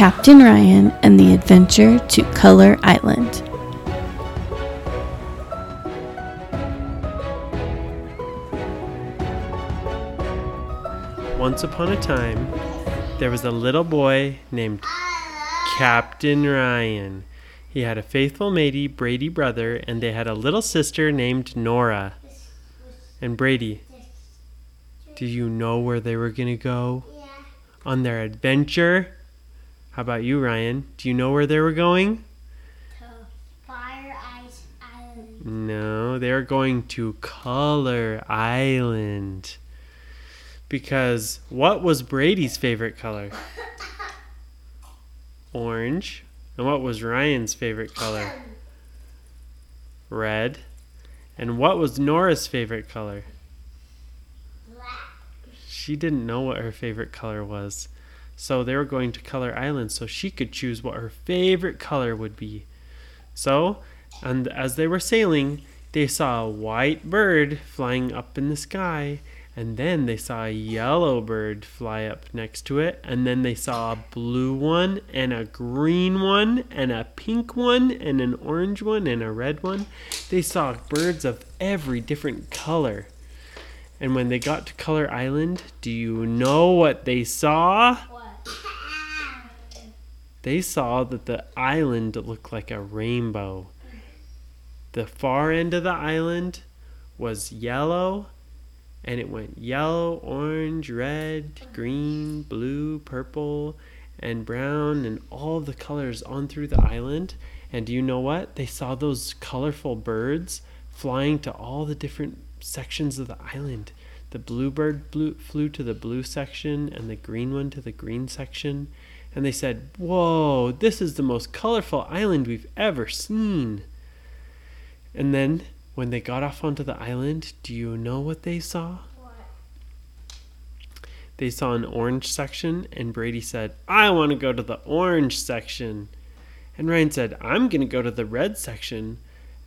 Captain Ryan and the Adventure to Color Island. Once upon a time, there was a little boy named Captain Ryan. He had a faithful matey, Brady brother, and they had a little sister named Nora. And Brady, do you know where they were going to go Yeah. on their adventure? How about you, Ryan? Do you know where they were going? To Fire Island. No, they're going to Color Island. Because what was Brady's favorite color? Orange. And what was Ryan's favorite color? Red. And what was Nora's favorite color? Black. She didn't know what her favorite color was. So they were going to Color Island so she could choose what her favorite color would be. So, and as they were sailing, they saw a white bird flying up in the sky, and then they saw a yellow bird fly up next to it, and then they saw a blue one, and a green one, and a pink one, and an orange one, and a red one. They saw birds of every different color. And when they got to Color Island, do you know what they saw? What? They saw that the island looked like a rainbow. The far end of the island was yellow, and it went yellow, orange, red, green, blue, purple, and brown, and all the colors on through the island. And do you know what? They saw those colorful birds flying to all the different sections of the island. The bluebird blew, flew to the blue section, and the green one to the green section and they said, Whoa, this is the most colorful island we've ever seen. And then, when they got off onto the island, do you know what they saw? What? They saw an orange section, and Brady said, I want to go to the orange section. And Ryan said, I'm going to go to the red section.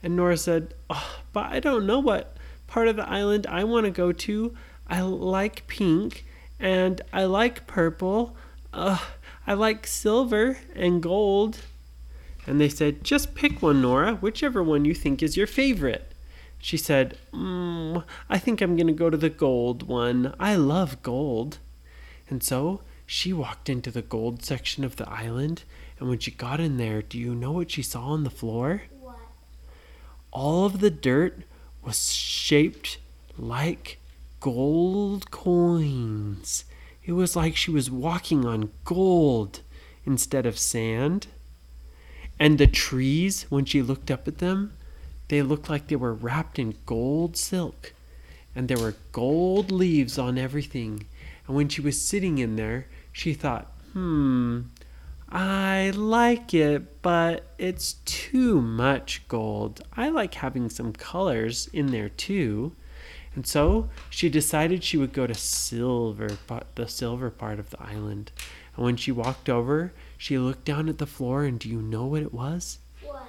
And Nora said, oh, But I don't know what part of the island I want to go to. I like pink, and I like purple. Uh, I like silver and gold. And they said, Just pick one, Nora, whichever one you think is your favorite. She said, mm, I think I'm going to go to the gold one. I love gold. And so she walked into the gold section of the island. And when she got in there, do you know what she saw on the floor? What? All of the dirt was shaped like gold coins. It was like she was walking on gold instead of sand. And the trees, when she looked up at them, they looked like they were wrapped in gold silk. And there were gold leaves on everything. And when she was sitting in there, she thought, hmm, I like it, but it's too much gold. I like having some colors in there too. And so she decided she would go to silver, the silver part of the island. And when she walked over, she looked down at the floor, and do you know what it was? What?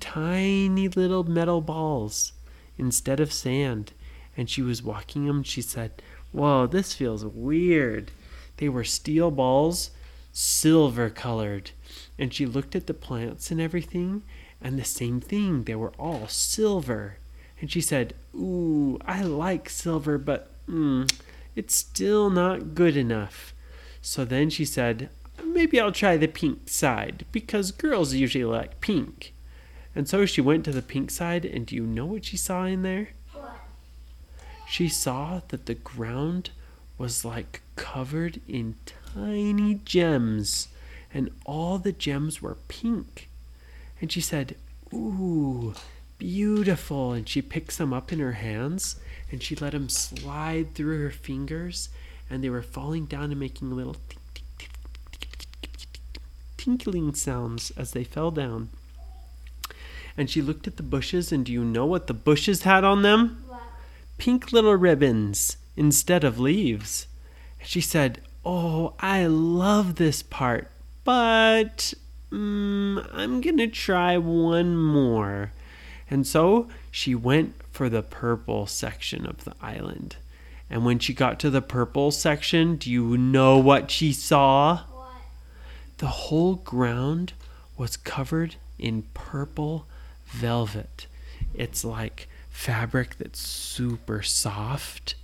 Tiny little metal balls instead of sand. And she was walking them. She said, Whoa, this feels weird. They were steel balls, silver colored. And she looked at the plants and everything, and the same thing. They were all silver. And she said, Ooh, I like silver, but mm, it's still not good enough. So then she said, Maybe I'll try the pink side, because girls usually like pink. And so she went to the pink side, and do you know what she saw in there? What? She saw that the ground was like covered in tiny gems, and all the gems were pink. And she said, Ooh, beautiful. And she picked some up in her hands, and she let them slide through her fingers, and they were falling down and making little tink, tink, tink, tink, tink, tink, tink, tinkling sounds as they fell down. And she looked at the bushes, and do you know what the bushes had on them? What? pink little ribbons instead of leaves. She said, Oh, I love this part, but mm, I'm going to try one more. And so she went for the purple section of the island. And when she got to the purple section, do you know what she saw? What? the whole ground was covered in purple velvet. It's like fabric that's super soft.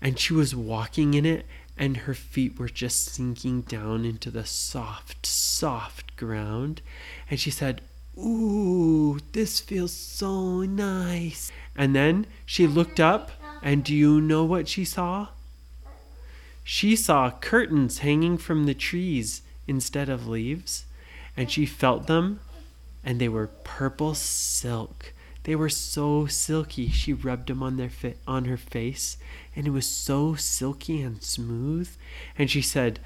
And she was walking in it, and her feet were just sinking down into the soft, soft ground. And she said, Ooh, this feels so nice. And then she looked up, and do you know what she saw? She saw curtains hanging from the trees instead of leaves, and she felt them, and they were purple silk. They were so silky. She rubbed them on their fa- on her face, and it was so silky and smooth. And she said,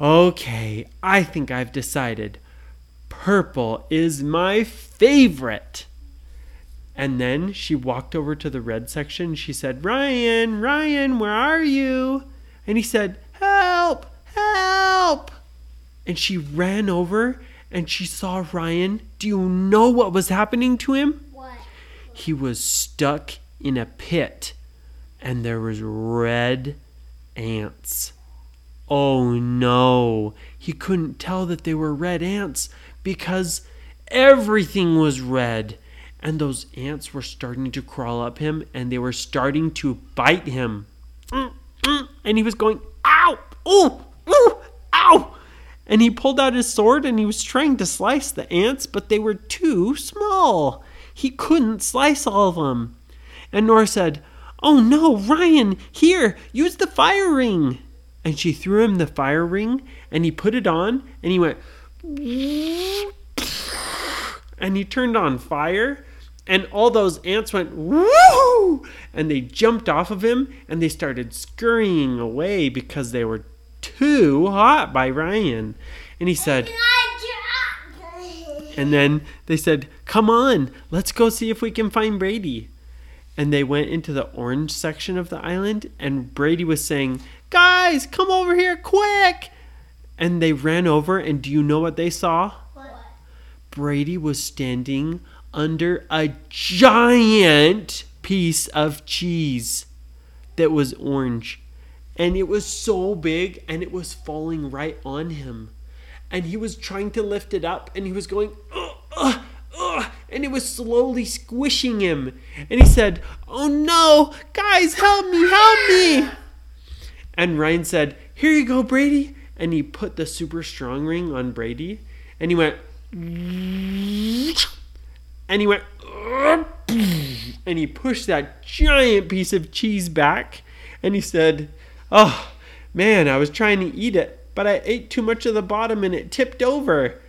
"Okay, I think I've decided. Purple is my favorite." And then she walked over to the red section. She said, "Ryan, Ryan, where are you?" And he said, "Help! Help!" And she ran over and she saw Ryan. Do you know what was happening to him? What? He was stuck in a pit and there was red ants. Oh no. He couldn't tell that they were red ants because everything was red. And those ants were starting to crawl up him and they were starting to bite him. Mm, mm, And he was going, ow, ooh, ooh, ow. And he pulled out his sword and he was trying to slice the ants, but they were too small. He couldn't slice all of them. And Nora said, Oh no, Ryan, here, use the fire ring. And she threw him the fire ring and he put it on and he went, and he turned on fire and all those ants went woo and they jumped off of him and they started scurrying away because they were too hot by Ryan. And he said, and then they said, Come on, let's go see if we can find Brady. And they went into the orange section of the island, and Brady was saying, Guys, come over here quick. And they ran over, and do you know what they saw? What? Brady was standing under a giant piece of cheese that was orange. And it was so big and it was falling right on him. And he was trying to lift it up and he was going, ugh, ugh, ugh, and it was slowly squishing him. And he said, Oh no, guys, help me, help me. And Ryan said, Here you go, Brady. And he put the super strong ring on Brady and he went, and he went and he pushed that giant piece of cheese back and he said oh man i was trying to eat it but i ate too much of the bottom and it tipped over.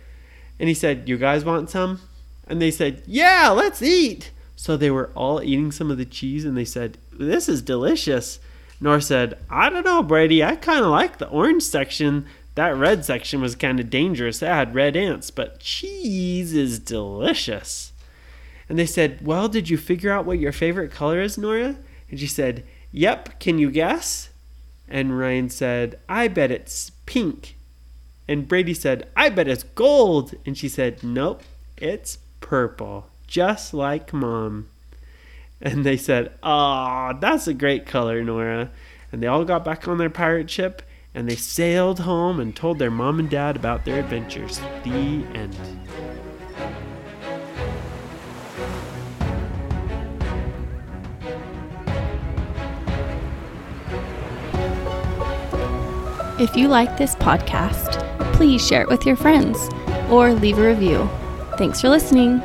And he said you guys want some? And they said yeah let's eat. So they were all eating some of the cheese and they said this is delicious Nora said i don't know brady i kind of like the orange section that red section was kind of dangerous it had red ants but cheese is delicious and they said, Well, did you figure out what your favorite color is, Nora? And she said, Yep, can you guess? And Ryan said, I bet it's pink. And Brady said, I bet it's gold. And she said, Nope, it's purple, just like mom. And they said, "Ah, that's a great color, Nora. And they all got back on their pirate ship and they sailed home and told their mom and dad about their adventures. The end. If you like this podcast, please share it with your friends or leave a review. Thanks for listening.